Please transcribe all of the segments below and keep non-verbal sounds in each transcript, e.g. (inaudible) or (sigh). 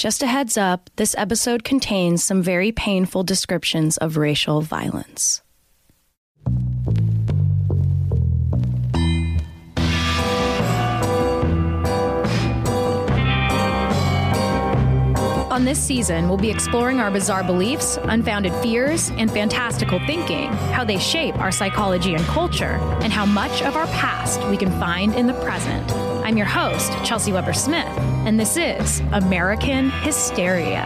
Just a heads up this episode contains some very painful descriptions of racial violence. On this season, we'll be exploring our bizarre beliefs, unfounded fears, and fantastical thinking, how they shape our psychology and culture, and how much of our past we can find in the present. I'm your host, Chelsea Weber Smith, and this is American Hysteria.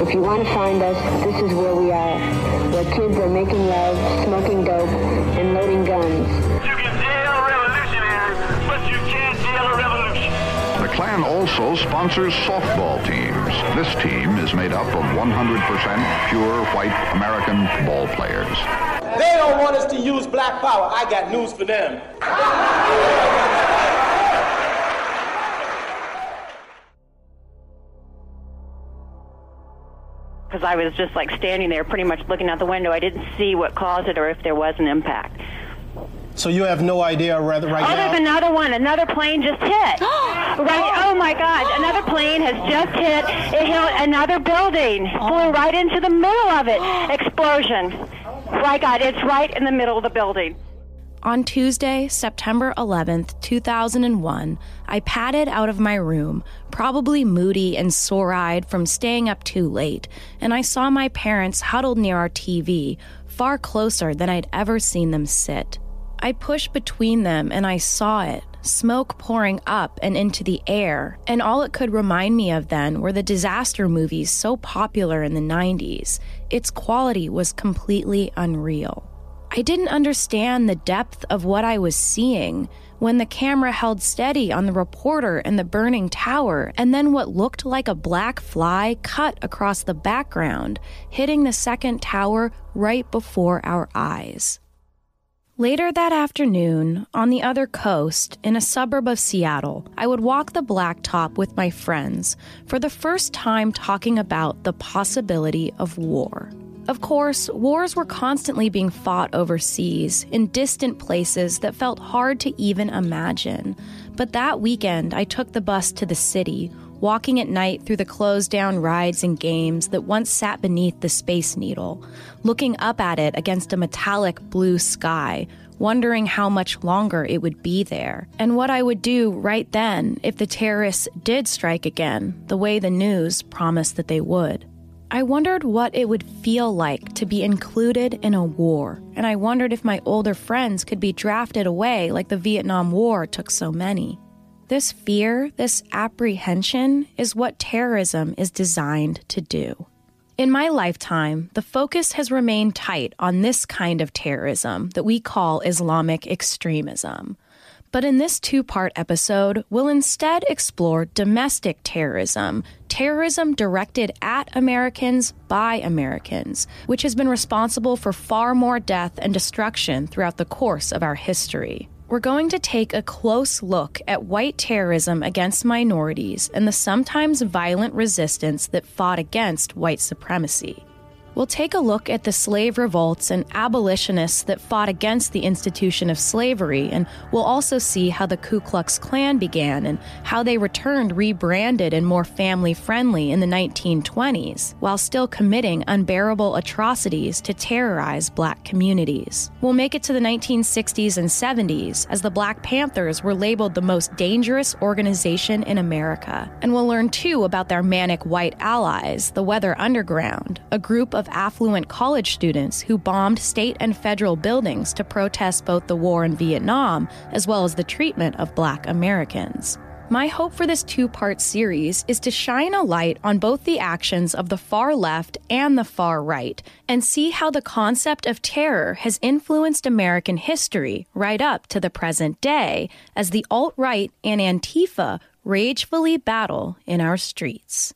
If you want to find us, this is where we are, where kids are making love, smoking dope, and loading guns. You can jail revolutionaries, but you can't jail a revolution. The Klan also sponsors softball teams. This team is made up of 100% pure white American ball players. They don't want us to use black power. I got news for them. (laughs) because I was just like standing there, pretty much looking out the window. I didn't see what caused it or if there was an impact. So you have no idea rather right Oh, now. there's another one. Another plane just hit. (gasps) right. Oh my God! Another plane has just hit. It hit another building. Flew right into the middle of it. Explosion. My God! It's right in the middle of the building. On Tuesday, September 11th, 2001, I padded out of my room, probably moody and sore eyed from staying up too late, and I saw my parents huddled near our TV, far closer than I'd ever seen them sit. I pushed between them and I saw it smoke pouring up and into the air, and all it could remind me of then were the disaster movies so popular in the 90s. Its quality was completely unreal. I didn't understand the depth of what I was seeing when the camera held steady on the reporter and the burning tower, and then what looked like a black fly cut across the background, hitting the second tower right before our eyes. Later that afternoon, on the other coast, in a suburb of Seattle, I would walk the blacktop with my friends, for the first time talking about the possibility of war. Of course, wars were constantly being fought overseas, in distant places that felt hard to even imagine. But that weekend, I took the bus to the city, walking at night through the closed down rides and games that once sat beneath the Space Needle, looking up at it against a metallic blue sky, wondering how much longer it would be there, and what I would do right then if the terrorists did strike again, the way the news promised that they would. I wondered what it would feel like to be included in a war, and I wondered if my older friends could be drafted away like the Vietnam War took so many. This fear, this apprehension, is what terrorism is designed to do. In my lifetime, the focus has remained tight on this kind of terrorism that we call Islamic extremism. But in this two part episode, we'll instead explore domestic terrorism, terrorism directed at Americans by Americans, which has been responsible for far more death and destruction throughout the course of our history. We're going to take a close look at white terrorism against minorities and the sometimes violent resistance that fought against white supremacy. We'll take a look at the slave revolts and abolitionists that fought against the institution of slavery, and we'll also see how the Ku Klux Klan began and how they returned rebranded and more family friendly in the 1920s, while still committing unbearable atrocities to terrorize black communities. We'll make it to the 1960s and 70s as the Black Panthers were labeled the most dangerous organization in America. And we'll learn too about their manic white allies, the Weather Underground, a group of affluent college students who bombed state and federal buildings to protest both the war in Vietnam as well as the treatment of black Americans. My hope for this two part series is to shine a light on both the actions of the far left and the far right and see how the concept of terror has influenced American history right up to the present day as the alt right and Antifa ragefully battle in our streets.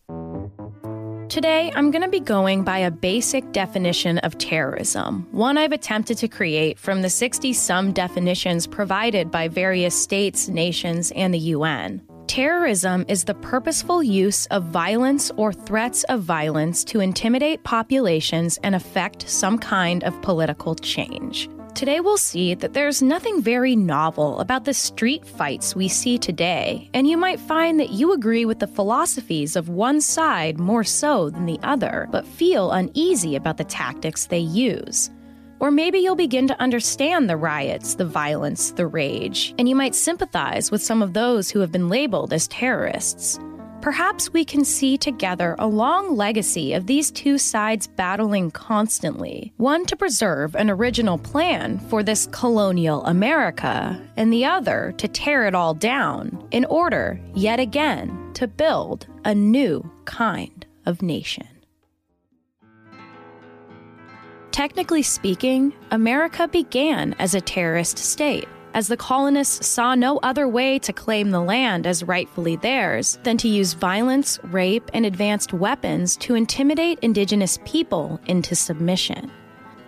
Today, I'm going to be going by a basic definition of terrorism, one I've attempted to create from the 60 some definitions provided by various states, nations, and the UN. Terrorism is the purposeful use of violence or threats of violence to intimidate populations and affect some kind of political change. Today, we'll see that there's nothing very novel about the street fights we see today, and you might find that you agree with the philosophies of one side more so than the other, but feel uneasy about the tactics they use. Or maybe you'll begin to understand the riots, the violence, the rage, and you might sympathize with some of those who have been labeled as terrorists perhaps we can see together a long legacy of these two sides battling constantly one to preserve an original plan for this colonial America, and the other to tear it all down in order, yet again, to build a new kind of nation. Technically speaking, America began as a terrorist state as the colonists saw no other way to claim the land as rightfully theirs than to use violence, rape, and advanced weapons to intimidate indigenous people into submission.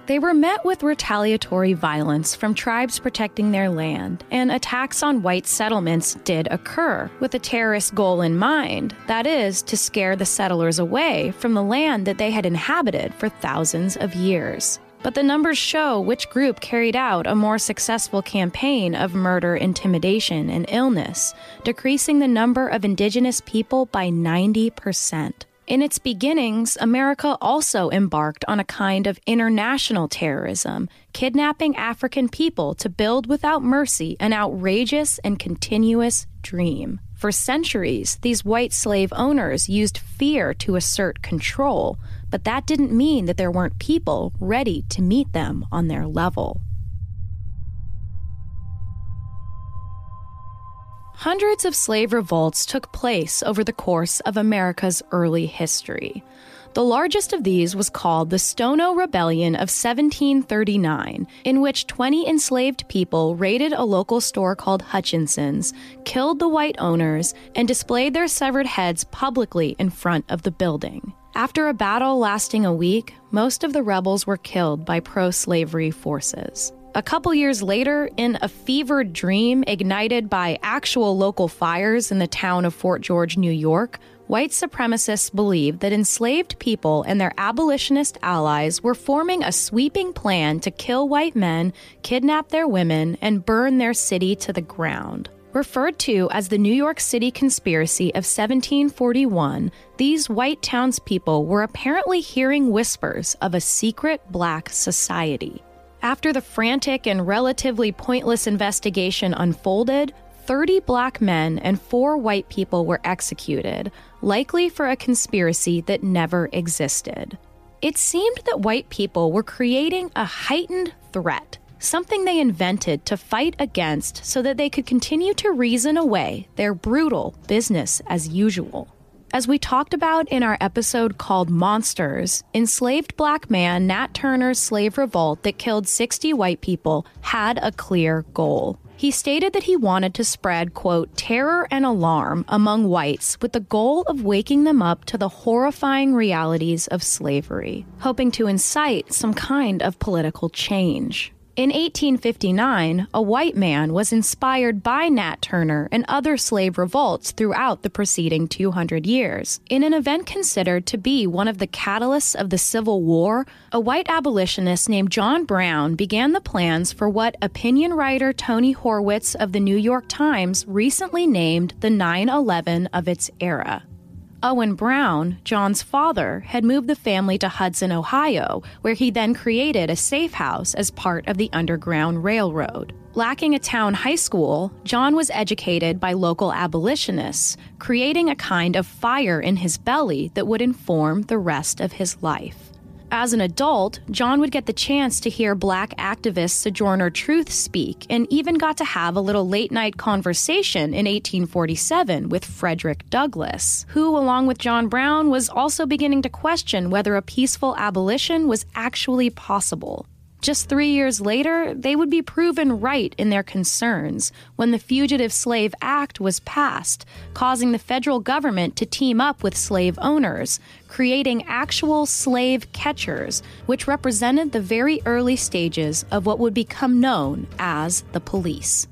They were met with retaliatory violence from tribes protecting their land, and attacks on white settlements did occur, with a terrorist goal in mind that is, to scare the settlers away from the land that they had inhabited for thousands of years but the numbers show which group carried out a more successful campaign of murder, intimidation, and illness, decreasing the number of indigenous people by 90%. In its beginnings, America also embarked on a kind of international terrorism, kidnapping African people to build without mercy an outrageous and continuous dream. For centuries, these white slave owners used fear to assert control, but that didn't mean that there weren't people ready to meet them on their level. Hundreds of slave revolts took place over the course of America's early history. The largest of these was called the Stono Rebellion of 1739, in which 20 enslaved people raided a local store called Hutchinson's, killed the white owners, and displayed their severed heads publicly in front of the building. After a battle lasting a week, most of the rebels were killed by pro slavery forces. A couple years later, in a fevered dream ignited by actual local fires in the town of Fort George, New York, white supremacists believed that enslaved people and their abolitionist allies were forming a sweeping plan to kill white men, kidnap their women, and burn their city to the ground. Referred to as the New York City Conspiracy of 1741, these white townspeople were apparently hearing whispers of a secret black society. After the frantic and relatively pointless investigation unfolded, 30 black men and four white people were executed, likely for a conspiracy that never existed. It seemed that white people were creating a heightened threat something they invented to fight against so that they could continue to reason away their brutal business as usual. As we talked about in our episode called Monsters, enslaved black man Nat Turner's slave revolt that killed 60 white people had a clear goal. He stated that he wanted to spread, quote, terror and alarm among whites with the goal of waking them up to the horrifying realities of slavery, hoping to incite some kind of political change. In 1859, a white man was inspired by Nat Turner and other slave revolts throughout the preceding 200 years. In an event considered to be one of the catalysts of the Civil War, a white abolitionist named John Brown began the plans for what opinion writer Tony Horwitz of the New York Times recently named the 9 11 of its era. Owen Brown, John's father, had moved the family to Hudson, Ohio, where he then created a safe house as part of the Underground Railroad. Lacking a town high school, John was educated by local abolitionists, creating a kind of fire in his belly that would inform the rest of his life. As an adult, John would get the chance to hear black activist Sojourner Truth speak and even got to have a little late night conversation in 1847 with Frederick Douglass, who, along with John Brown, was also beginning to question whether a peaceful abolition was actually possible. Just three years later, they would be proven right in their concerns when the Fugitive Slave Act was passed, causing the federal government to team up with slave owners, creating actual slave catchers, which represented the very early stages of what would become known as the police.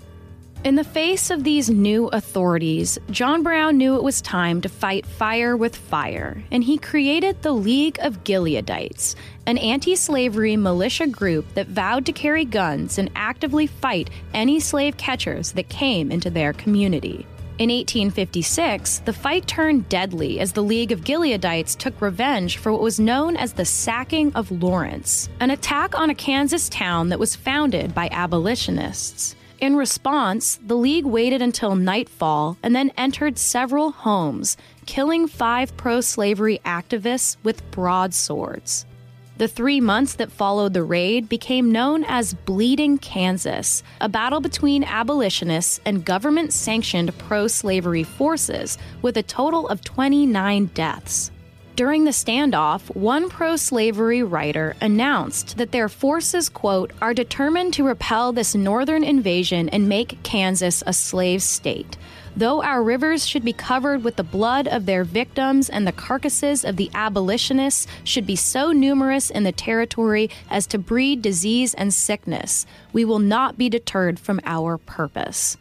In the face of these new authorities, John Brown knew it was time to fight fire with fire, and he created the League of Gileadites, an anti slavery militia group that vowed to carry guns and actively fight any slave catchers that came into their community. In 1856, the fight turned deadly as the League of Gileadites took revenge for what was known as the Sacking of Lawrence, an attack on a Kansas town that was founded by abolitionists. In response, the League waited until nightfall and then entered several homes, killing five pro slavery activists with broadswords. The three months that followed the raid became known as Bleeding Kansas, a battle between abolitionists and government sanctioned pro slavery forces, with a total of 29 deaths. During the standoff, one pro slavery writer announced that their forces, quote, are determined to repel this northern invasion and make Kansas a slave state. Though our rivers should be covered with the blood of their victims and the carcasses of the abolitionists should be so numerous in the territory as to breed disease and sickness, we will not be deterred from our purpose.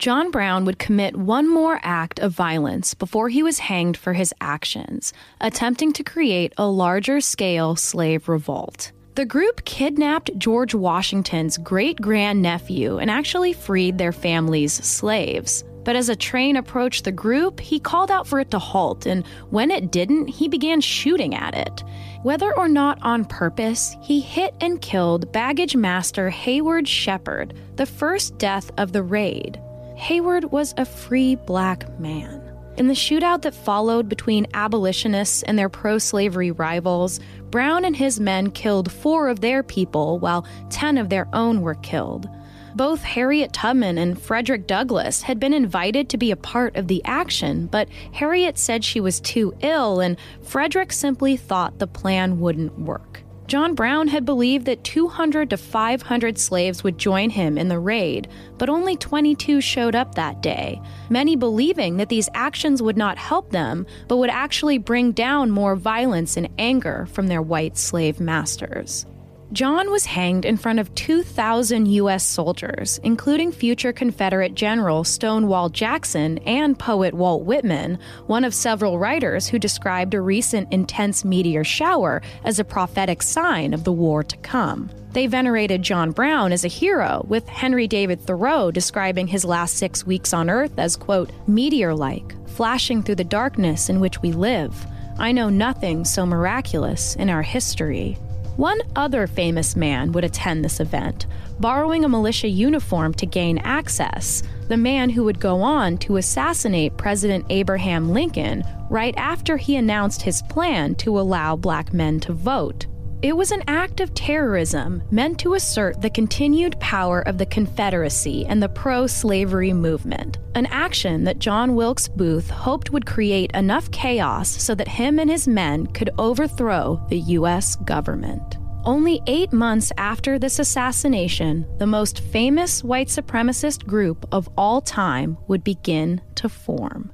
John Brown would commit one more act of violence before he was hanged for his actions, attempting to create a larger scale slave revolt. The group kidnapped George Washington's great grandnephew and actually freed their family's slaves. But as a train approached the group, he called out for it to halt, and when it didn't, he began shooting at it. Whether or not on purpose, he hit and killed baggage master Hayward Shepard, the first death of the raid. Hayward was a free black man. In the shootout that followed between abolitionists and their pro slavery rivals, Brown and his men killed four of their people, while ten of their own were killed. Both Harriet Tubman and Frederick Douglass had been invited to be a part of the action, but Harriet said she was too ill, and Frederick simply thought the plan wouldn't work. John Brown had believed that 200 to 500 slaves would join him in the raid, but only 22 showed up that day, many believing that these actions would not help them, but would actually bring down more violence and anger from their white slave masters. John was hanged in front of 2,000 U.S. soldiers, including future Confederate General Stonewall Jackson and poet Walt Whitman, one of several writers who described a recent intense meteor shower as a prophetic sign of the war to come. They venerated John Brown as a hero, with Henry David Thoreau describing his last six weeks on Earth as, quote, meteor like, flashing through the darkness in which we live. I know nothing so miraculous in our history. One other famous man would attend this event, borrowing a militia uniform to gain access, the man who would go on to assassinate President Abraham Lincoln right after he announced his plan to allow black men to vote. It was an act of terrorism meant to assert the continued power of the Confederacy and the pro slavery movement, an action that John Wilkes Booth hoped would create enough chaos so that him and his men could overthrow the U.S. government. Only eight months after this assassination, the most famous white supremacist group of all time would begin to form.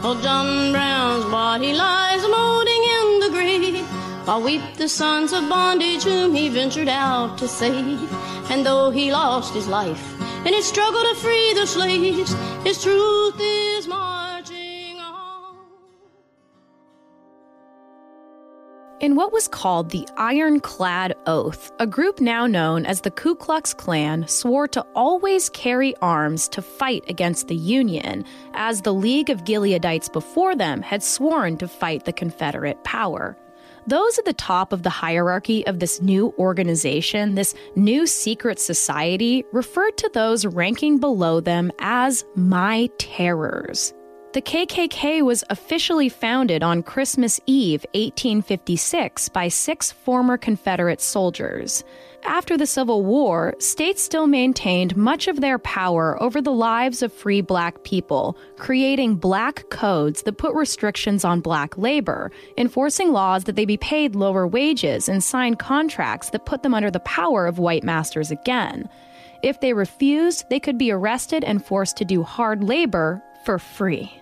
Oh, John Brown's body lies molding in the grave, while weep the sons of bondage whom he ventured out to save. And though he lost his life in his struggle to free the slaves, his truth is marching In what was called the Ironclad Oath, a group now known as the Ku Klux Klan swore to always carry arms to fight against the Union, as the League of Gileadites before them had sworn to fight the Confederate power. Those at the top of the hierarchy of this new organization, this new secret society, referred to those ranking below them as my terrors. The KKK was officially founded on Christmas Eve, 1856, by six former Confederate soldiers. After the Civil War, states still maintained much of their power over the lives of free black people, creating black codes that put restrictions on black labor, enforcing laws that they be paid lower wages, and sign contracts that put them under the power of white masters again. If they refused, they could be arrested and forced to do hard labor for free.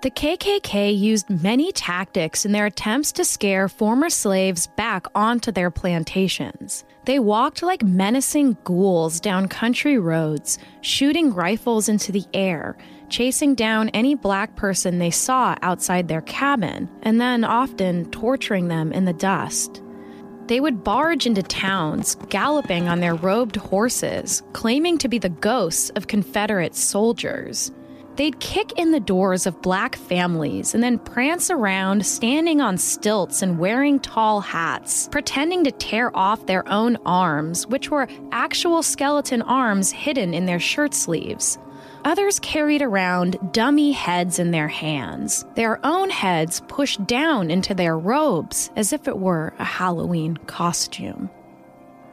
The KKK used many tactics in their attempts to scare former slaves back onto their plantations. They walked like menacing ghouls down country roads, shooting rifles into the air, chasing down any black person they saw outside their cabin, and then often torturing them in the dust. They would barge into towns, galloping on their robed horses, claiming to be the ghosts of Confederate soldiers. They'd kick in the doors of black families and then prance around standing on stilts and wearing tall hats, pretending to tear off their own arms, which were actual skeleton arms hidden in their shirt sleeves. Others carried around dummy heads in their hands, their own heads pushed down into their robes as if it were a Halloween costume.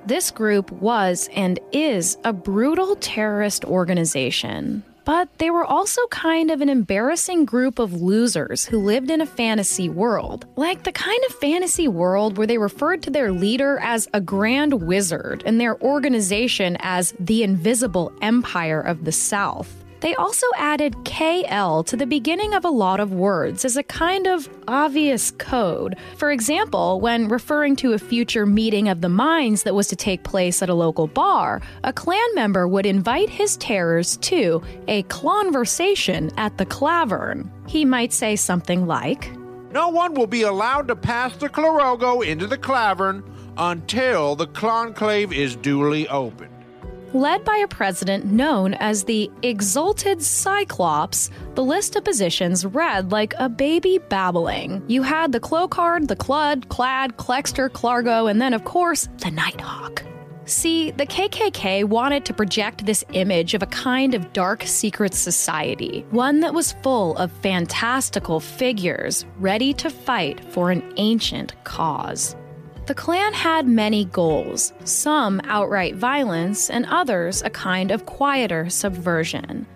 This group was and is a brutal terrorist organization, but they were also kind of an embarrassing group of losers who lived in a fantasy world. Like the kind of fantasy world where they referred to their leader as a grand wizard and their organization as the Invisible Empire of the South. They also added KL to the beginning of a lot of words as a kind of obvious code. For example, when referring to a future meeting of the minds that was to take place at a local bar, a Klan member would invite his terrors to a conversation at the Klavern. He might say something like, No one will be allowed to pass the Clorogo into the Klavern until the conclave is duly opened. Led by a president known as the Exalted Cyclops, the list of positions read like a baby babbling. You had the Klokard, the Kludd, Kladd, Klexter, Clargo, and then, of course, the Nighthawk. See, the KKK wanted to project this image of a kind of dark secret society, one that was full of fantastical figures ready to fight for an ancient cause. The Klan had many goals, some outright violence, and others a kind of quieter subversion.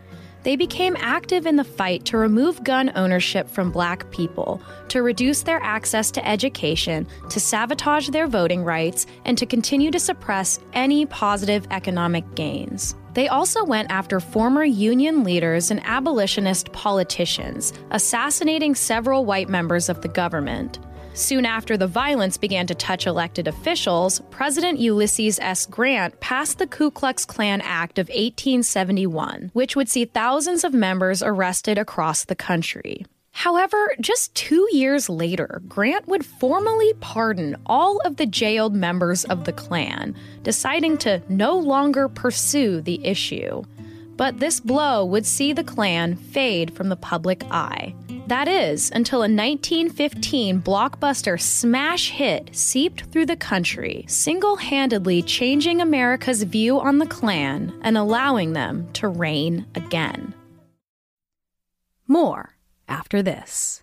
They became active in the fight to remove gun ownership from black people, to reduce their access to education, to sabotage their voting rights, and to continue to suppress any positive economic gains. They also went after former Union leaders and abolitionist politicians, assassinating several white members of the government. Soon after the violence began to touch elected officials, President Ulysses S. Grant passed the Ku Klux Klan Act of 1871, which would see thousands of members arrested across the country. However, just two years later, Grant would formally pardon all of the jailed members of the Klan, deciding to no longer pursue the issue. But this blow would see the Klan fade from the public eye. That is, until a 1915 blockbuster smash hit seeped through the country, single handedly changing America's view on the Klan and allowing them to reign again. More after this.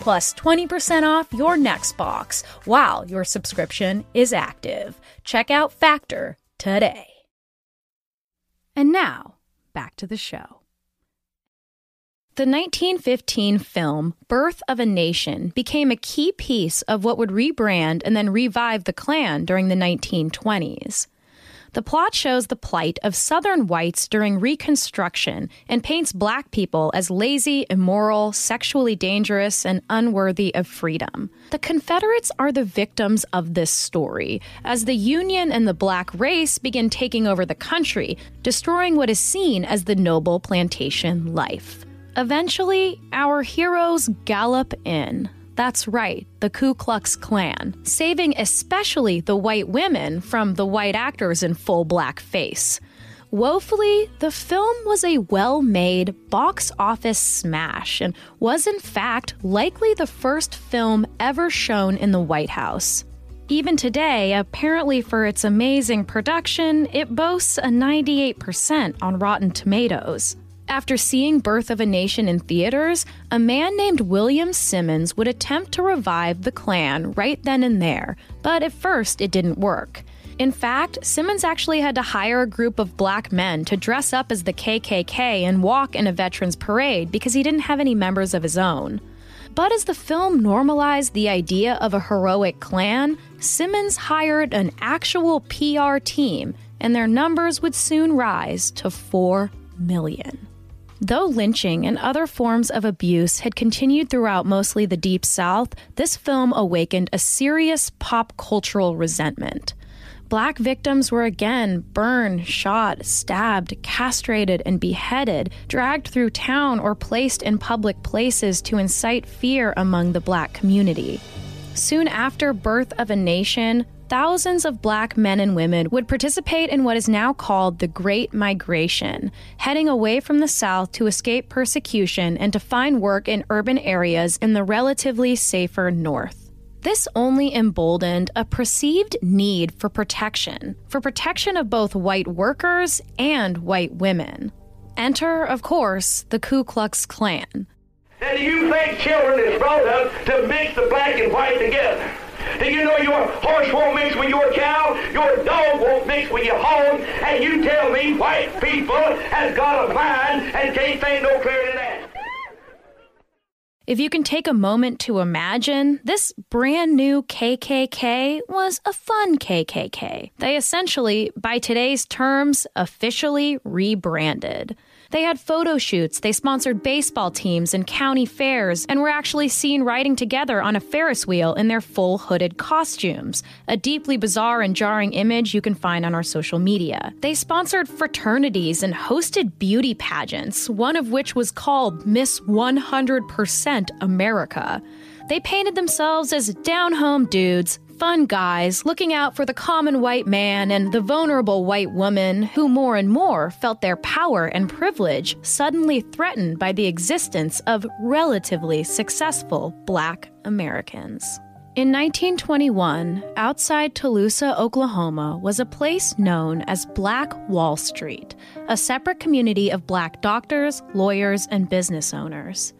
plus 20% off your next box while your subscription is active. Check out Factor today. And now, back to the show. The 1915 film Birth of a Nation became a key piece of what would rebrand and then revive the Klan during the 1920s. The plot shows the plight of Southern whites during Reconstruction and paints black people as lazy, immoral, sexually dangerous, and unworthy of freedom. The Confederates are the victims of this story, as the Union and the black race begin taking over the country, destroying what is seen as the noble plantation life. Eventually, our heroes gallop in. That's right, the Ku Klux Klan, saving especially the white women from the white actors in full black face. Woefully, the film was a well made box office smash and was, in fact, likely the first film ever shown in the White House. Even today, apparently for its amazing production, it boasts a 98% on Rotten Tomatoes. After seeing Birth of a Nation in theaters, a man named William Simmons would attempt to revive the Klan right then and there, but at first it didn't work. In fact, Simmons actually had to hire a group of black men to dress up as the KKK and walk in a veterans parade because he didn't have any members of his own. But as the film normalized the idea of a heroic Klan, Simmons hired an actual PR team, and their numbers would soon rise to 4 million. Though lynching and other forms of abuse had continued throughout mostly the Deep South, this film awakened a serious pop cultural resentment. Black victims were again burned, shot, stabbed, castrated, and beheaded, dragged through town, or placed in public places to incite fear among the black community. Soon after Birth of a Nation, thousands of black men and women would participate in what is now called the Great Migration, heading away from the South to escape persecution and to find work in urban areas in the relatively safer North. This only emboldened a perceived need for protection, for protection of both white workers and white women. Enter, of course, the Ku Klux Klan. And you think children is brought up to mix the black and white together? Do you know your horse won't mix with your cow? Your dog won't mix with your hog? And you tell me white people has got a mind and can't think no clearer than that. If you can take a moment to imagine, this brand new KKK was a fun KKK. They essentially, by today's terms, officially rebranded. They had photo shoots, they sponsored baseball teams and county fairs, and were actually seen riding together on a Ferris wheel in their full hooded costumes, a deeply bizarre and jarring image you can find on our social media. They sponsored fraternities and hosted beauty pageants, one of which was called Miss 100% America. They painted themselves as down home dudes, fun guys looking out for the common white man and the vulnerable white woman who more and more felt their power and privilege suddenly threatened by the existence of relatively successful black Americans. In 1921, outside Tulsa, Oklahoma, was a place known as Black Wall Street, a separate community of black doctors, lawyers, and business owners.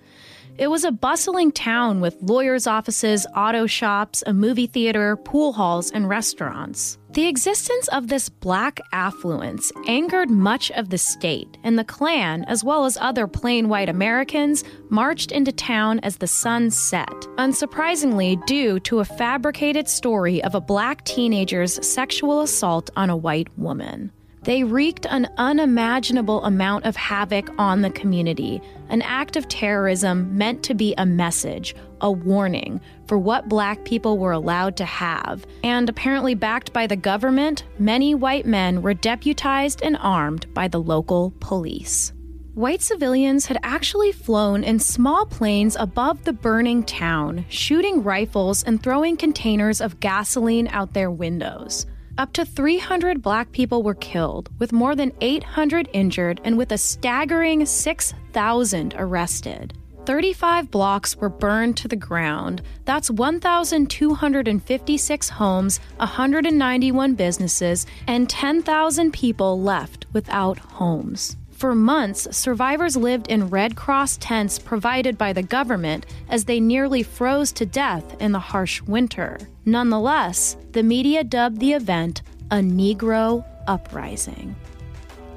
It was a bustling town with lawyers' offices, auto shops, a movie theater, pool halls, and restaurants. The existence of this black affluence angered much of the state, and the Klan, as well as other plain white Americans, marched into town as the sun set, unsurprisingly, due to a fabricated story of a black teenager's sexual assault on a white woman. They wreaked an unimaginable amount of havoc on the community, an act of terrorism meant to be a message, a warning for what black people were allowed to have. And apparently backed by the government, many white men were deputized and armed by the local police. White civilians had actually flown in small planes above the burning town, shooting rifles and throwing containers of gasoline out their windows. Up to 300 black people were killed, with more than 800 injured, and with a staggering 6,000 arrested. 35 blocks were burned to the ground. That's 1,256 homes, 191 businesses, and 10,000 people left without homes. For months, survivors lived in Red Cross tents provided by the government as they nearly froze to death in the harsh winter. Nonetheless, the media dubbed the event a Negro uprising.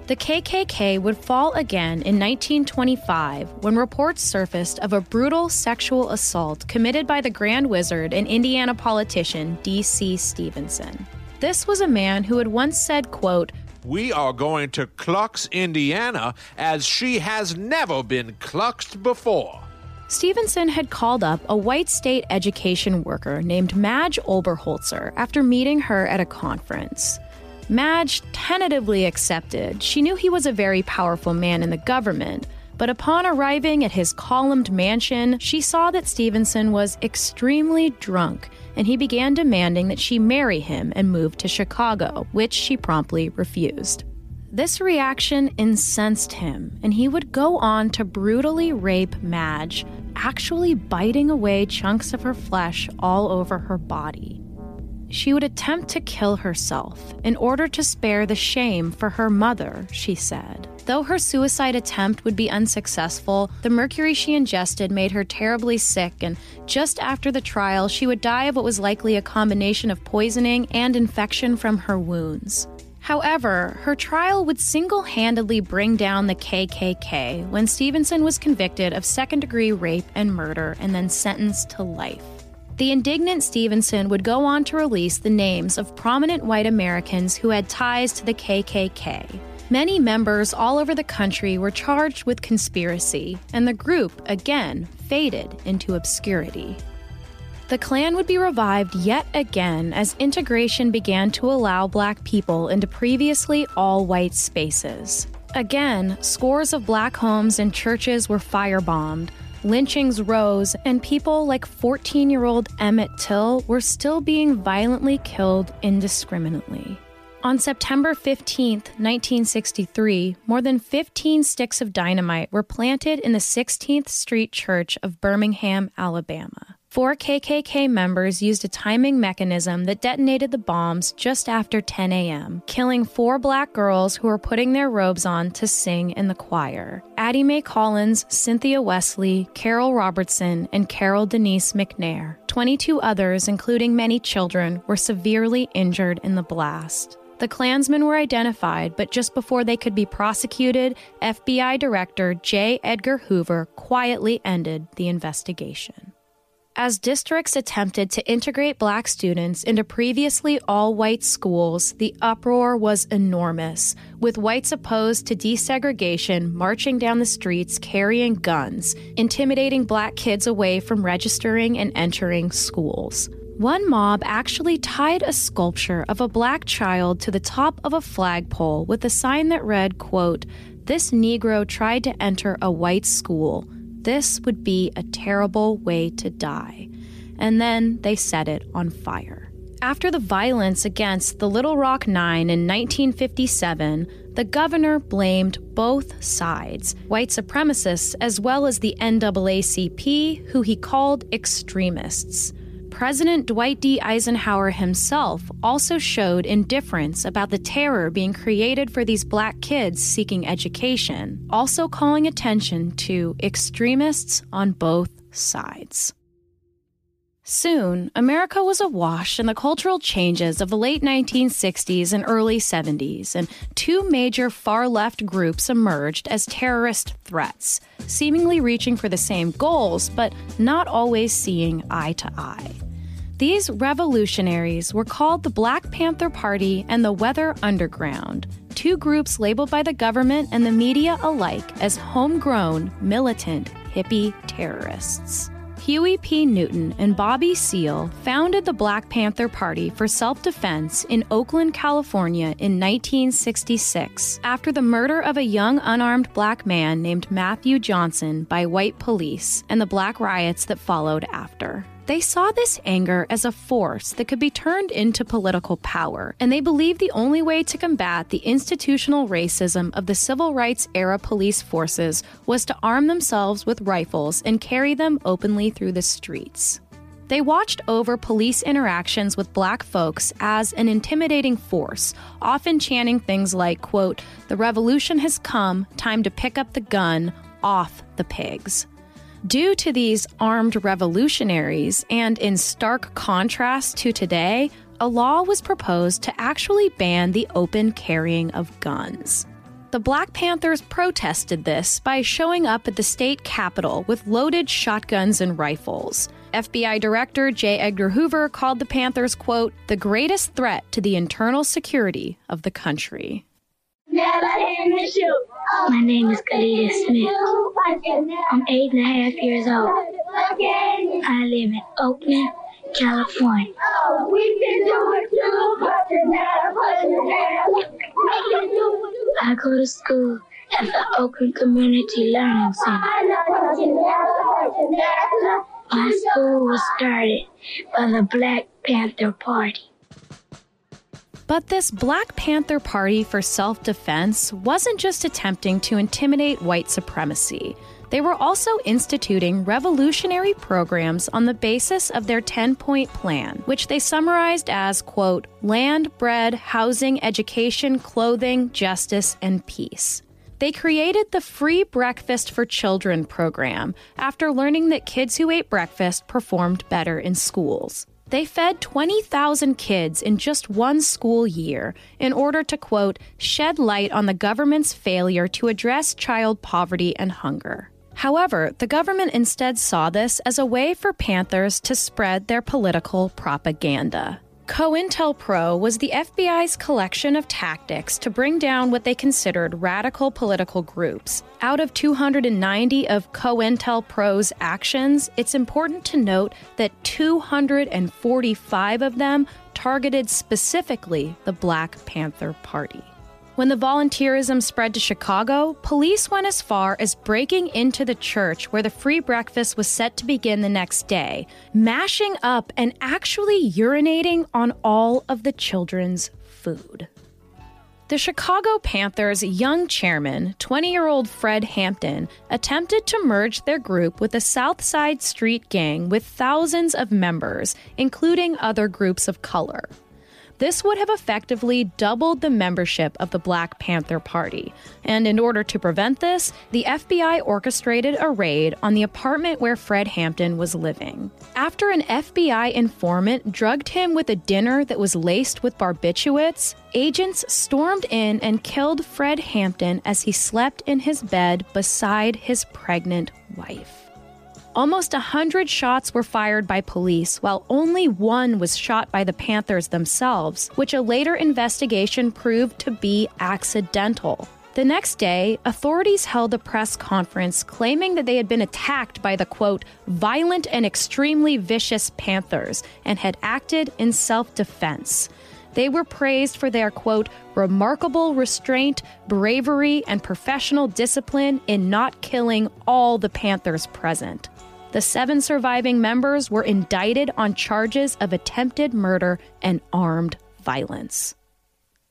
The KKK would fall again in 1925 when reports surfaced of a brutal sexual assault committed by the Grand Wizard and Indiana politician D.C. Stephenson. This was a man who had once said, quote, We are going to Klux, Indiana, as she has never been cluxed before. Stephenson had called up a white state education worker named Madge Oberholtzer after meeting her at a conference. Madge tentatively accepted. She knew he was a very powerful man in the government, but upon arriving at his columned mansion, she saw that Stephenson was extremely drunk, and he began demanding that she marry him and move to Chicago, which she promptly refused. This reaction incensed him, and he would go on to brutally rape Madge, actually biting away chunks of her flesh all over her body. She would attempt to kill herself in order to spare the shame for her mother, she said. Though her suicide attempt would be unsuccessful, the mercury she ingested made her terribly sick, and just after the trial, she would die of what was likely a combination of poisoning and infection from her wounds. However, her trial would single handedly bring down the KKK when Stephenson was convicted of second degree rape and murder and then sentenced to life. The indignant Stephenson would go on to release the names of prominent white Americans who had ties to the KKK. Many members all over the country were charged with conspiracy, and the group, again, faded into obscurity. The Klan would be revived yet again as integration began to allow black people into previously all white spaces. Again, scores of black homes and churches were firebombed, lynchings rose, and people like 14 year old Emmett Till were still being violently killed indiscriminately. On September 15, 1963, more than 15 sticks of dynamite were planted in the 16th Street Church of Birmingham, Alabama. Four KKK members used a timing mechanism that detonated the bombs just after 10 a.m., killing four black girls who were putting their robes on to sing in the choir. Addie Mae Collins, Cynthia Wesley, Carol Robertson, and Carol Denise McNair. 22 others, including many children, were severely injured in the blast. The Klansmen were identified, but just before they could be prosecuted, FBI Director J. Edgar Hoover quietly ended the investigation. As districts attempted to integrate black students into previously all white schools, the uproar was enormous, with whites opposed to desegregation marching down the streets carrying guns, intimidating black kids away from registering and entering schools. One mob actually tied a sculpture of a black child to the top of a flagpole with a sign that read, quote, This Negro tried to enter a white school. This would be a terrible way to die. And then they set it on fire. After the violence against the Little Rock Nine in 1957, the governor blamed both sides, white supremacists as well as the NAACP, who he called extremists. President Dwight D. Eisenhower himself also showed indifference about the terror being created for these black kids seeking education, also calling attention to extremists on both sides. Soon, America was awash in the cultural changes of the late 1960s and early 70s, and two major far left groups emerged as terrorist threats, seemingly reaching for the same goals, but not always seeing eye to eye. These revolutionaries were called the Black Panther Party and the Weather Underground, two groups labeled by the government and the media alike as homegrown, militant, hippie terrorists. Huey P. Newton and Bobby Seale founded the Black Panther Party for self defense in Oakland, California in 1966 after the murder of a young unarmed black man named Matthew Johnson by white police and the black riots that followed after. They saw this anger as a force that could be turned into political power, and they believed the only way to combat the institutional racism of the civil rights era police forces was to arm themselves with rifles and carry them openly through the streets. They watched over police interactions with black folks as an intimidating force, often chanting things like, quote, "The revolution has come, time to pick up the gun, off the pigs." Due to these armed revolutionaries, and in stark contrast to today, a law was proposed to actually ban the open carrying of guns. The Black Panthers protested this by showing up at the state capitol with loaded shotguns and rifles. FBI Director J. Edgar Hoover called the Panthers, quote, the greatest threat to the internal security of the country. My name is Khalida Smith. I'm eight and a half years old. I live in Oakland, California. I go to school at the Oakland Community Learning Center. My school was started by the Black Panther Party. But this Black Panther Party for self defense wasn't just attempting to intimidate white supremacy. They were also instituting revolutionary programs on the basis of their 10 point plan, which they summarized as, quote, land, bread, housing, education, clothing, justice, and peace. They created the Free Breakfast for Children program after learning that kids who ate breakfast performed better in schools. They fed 20,000 kids in just one school year in order to, quote, shed light on the government's failure to address child poverty and hunger. However, the government instead saw this as a way for Panthers to spread their political propaganda. COINTELPRO was the FBI's collection of tactics to bring down what they considered radical political groups. Out of 290 of COINTELPRO's actions, it's important to note that 245 of them targeted specifically the Black Panther Party. When the volunteerism spread to Chicago, police went as far as breaking into the church where the free breakfast was set to begin the next day, mashing up and actually urinating on all of the children's food. The Chicago Panthers' young chairman, 20 year old Fred Hampton, attempted to merge their group with the South Side Street Gang with thousands of members, including other groups of color. This would have effectively doubled the membership of the Black Panther Party. And in order to prevent this, the FBI orchestrated a raid on the apartment where Fred Hampton was living. After an FBI informant drugged him with a dinner that was laced with barbiturates, agents stormed in and killed Fred Hampton as he slept in his bed beside his pregnant wife. Almost a hundred shots were fired by police, while only one was shot by the Panthers themselves, which a later investigation proved to be accidental. The next day, authorities held a press conference claiming that they had been attacked by the quote, violent and extremely vicious Panthers and had acted in self defense. They were praised for their quote, remarkable restraint, bravery, and professional discipline in not killing all the Panthers present. The seven surviving members were indicted on charges of attempted murder and armed violence.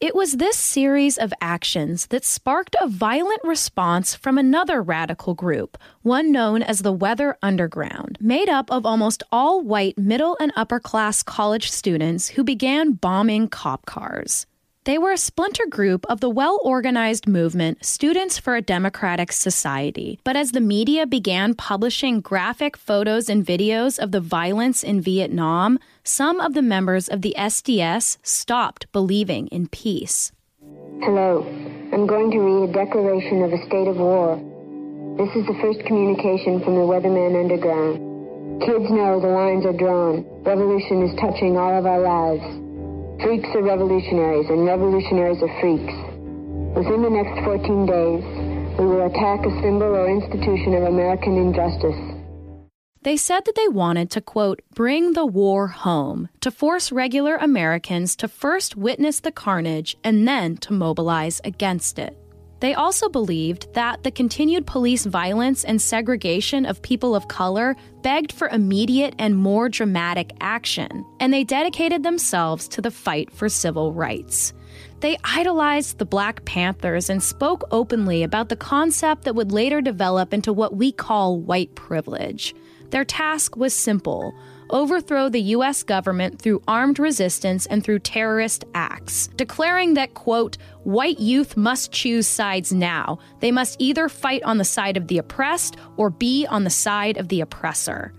It was this series of actions that sparked a violent response from another radical group, one known as the Weather Underground, made up of almost all white middle and upper class college students who began bombing cop cars. They were a splinter group of the well organized movement Students for a Democratic Society. But as the media began publishing graphic photos and videos of the violence in Vietnam, some of the members of the SDS stopped believing in peace. Hello. I'm going to read a declaration of a state of war. This is the first communication from the Weatherman Underground. Kids know the lines are drawn. Revolution is touching all of our lives. Freaks are revolutionaries, and revolutionaries are freaks. Within the next 14 days, we will attack a symbol or institution of American injustice. They said that they wanted to, quote, bring the war home, to force regular Americans to first witness the carnage and then to mobilize against it. They also believed that the continued police violence and segregation of people of color begged for immediate and more dramatic action, and they dedicated themselves to the fight for civil rights. They idolized the Black Panthers and spoke openly about the concept that would later develop into what we call white privilege. Their task was simple overthrow the U.S. government through armed resistance and through terrorist acts, declaring that, quote, white youth must choose sides now. They must either fight on the side of the oppressed or be on the side of the oppressor.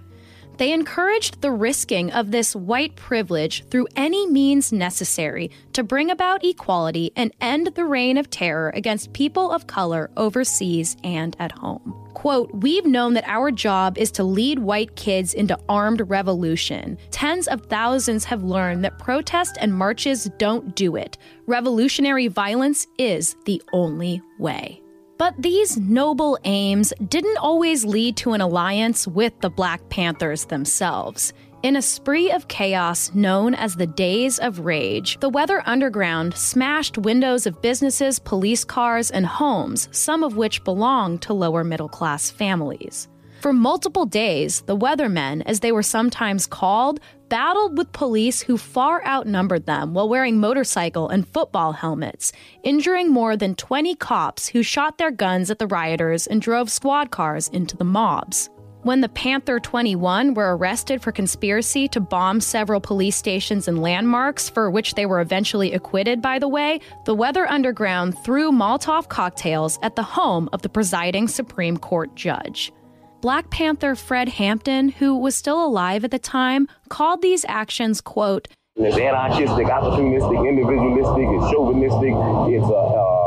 They encouraged the risking of this white privilege through any means necessary to bring about equality and end the reign of terror against people of color overseas and at home. Quote, We've known that our job is to lead white kids into armed revolution. Tens of thousands have learned that protest and marches don't do it. Revolutionary violence is the only way. But these noble aims didn't always lead to an alliance with the Black Panthers themselves. In a spree of chaos known as the Days of Rage, the Weather Underground smashed windows of businesses, police cars, and homes, some of which belonged to lower middle class families. For multiple days, the Weathermen, as they were sometimes called, battled with police who far outnumbered them while wearing motorcycle and football helmets, injuring more than 20 cops who shot their guns at the rioters and drove squad cars into the mobs. When the Panther 21 were arrested for conspiracy to bomb several police stations and landmarks, for which they were eventually acquitted, by the way, the Weather Underground threw Molotov cocktails at the home of the presiding Supreme Court judge. Black Panther Fred Hampton, who was still alive at the time, called these actions, quote, it's anarchistic, opportunistic, individualistic, it's chauvinistic, it's uh, uh,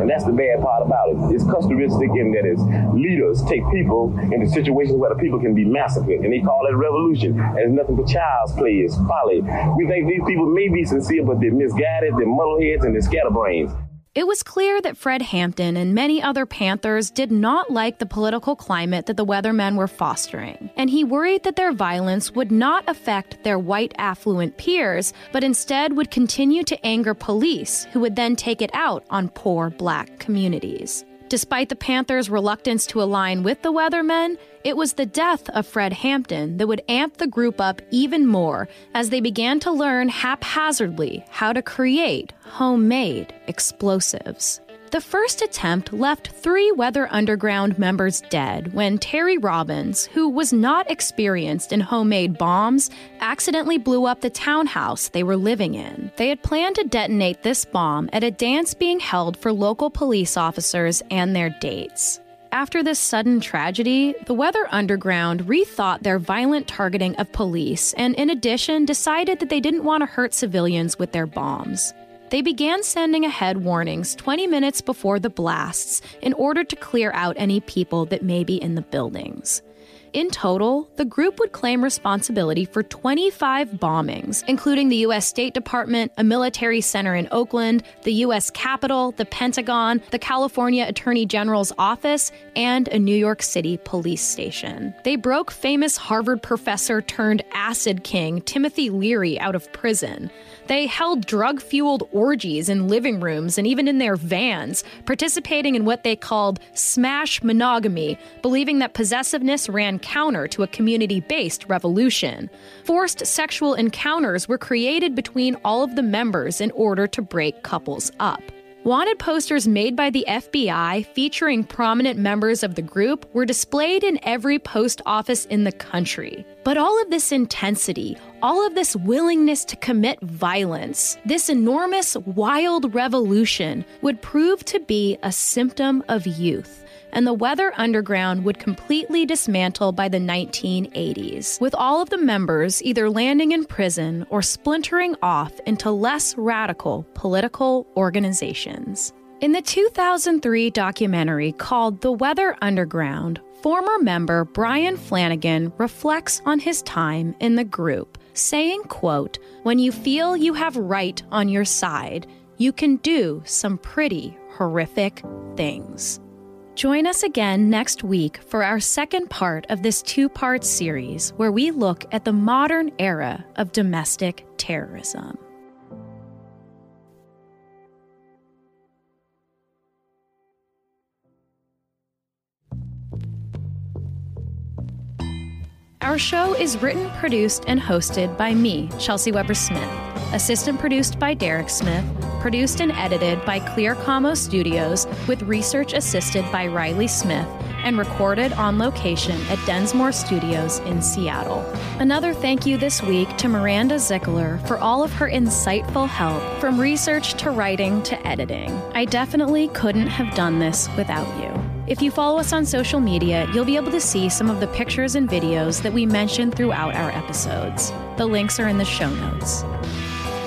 and that's the bad part about it. It's Custeristic in that it's leaders take people into situations where the people can be massacred, and they call it revolution. And it's nothing but child's play, it's folly. We think these people may be sincere, but they're misguided, they're muddleheads, and they're scatterbrains. It was clear that Fred Hampton and many other Panthers did not like the political climate that the Weathermen were fostering, and he worried that their violence would not affect their white affluent peers, but instead would continue to anger police, who would then take it out on poor black communities. Despite the Panthers' reluctance to align with the Weathermen, it was the death of Fred Hampton that would amp the group up even more as they began to learn haphazardly how to create homemade explosives. The first attempt left three Weather Underground members dead when Terry Robbins, who was not experienced in homemade bombs, accidentally blew up the townhouse they were living in. They had planned to detonate this bomb at a dance being held for local police officers and their dates. After this sudden tragedy, the Weather Underground rethought their violent targeting of police and, in addition, decided that they didn't want to hurt civilians with their bombs. They began sending ahead warnings 20 minutes before the blasts in order to clear out any people that may be in the buildings. In total, the group would claim responsibility for 25 bombings, including the U.S. State Department, a military center in Oakland, the U.S. Capitol, the Pentagon, the California Attorney General's office, and a New York City police station. They broke famous Harvard professor turned acid king Timothy Leary out of prison. They held drug fueled orgies in living rooms and even in their vans, participating in what they called smash monogamy, believing that possessiveness ran counter to a community based revolution. Forced sexual encounters were created between all of the members in order to break couples up. Wanted posters made by the FBI featuring prominent members of the group were displayed in every post office in the country. But all of this intensity, all of this willingness to commit violence, this enormous wild revolution would prove to be a symptom of youth and the Weather Underground would completely dismantle by the 1980s, with all of the members either landing in prison or splintering off into less radical political organizations. In the 2003 documentary called The Weather Underground, former member Brian Flanagan reflects on his time in the group, saying, quote, "When you feel you have right on your side, you can do some pretty horrific things." Join us again next week for our second part of this two part series where we look at the modern era of domestic terrorism. Our show is written, produced, and hosted by me, Chelsea Weber Smith. Assistant produced by Derek Smith. Produced and edited by Clear Como Studios, with research assisted by Riley Smith, and recorded on location at Densmore Studios in Seattle. Another thank you this week to Miranda Zickler for all of her insightful help from research to writing to editing. I definitely couldn't have done this without you. If you follow us on social media, you'll be able to see some of the pictures and videos that we mentioned throughout our episodes. The links are in the show notes.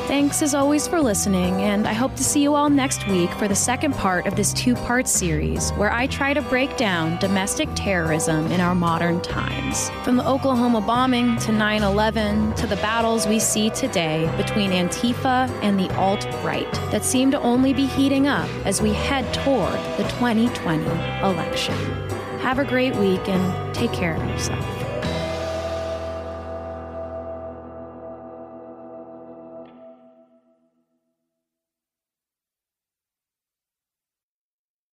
Thanks as always for listening, and I hope to see you all next week for the second part of this two part series where I try to break down domestic terrorism in our modern times. From the Oklahoma bombing to 9 11 to the battles we see today between Antifa and the alt right that seem to only be heating up as we head toward the 2020 election. Have a great week and take care of yourself.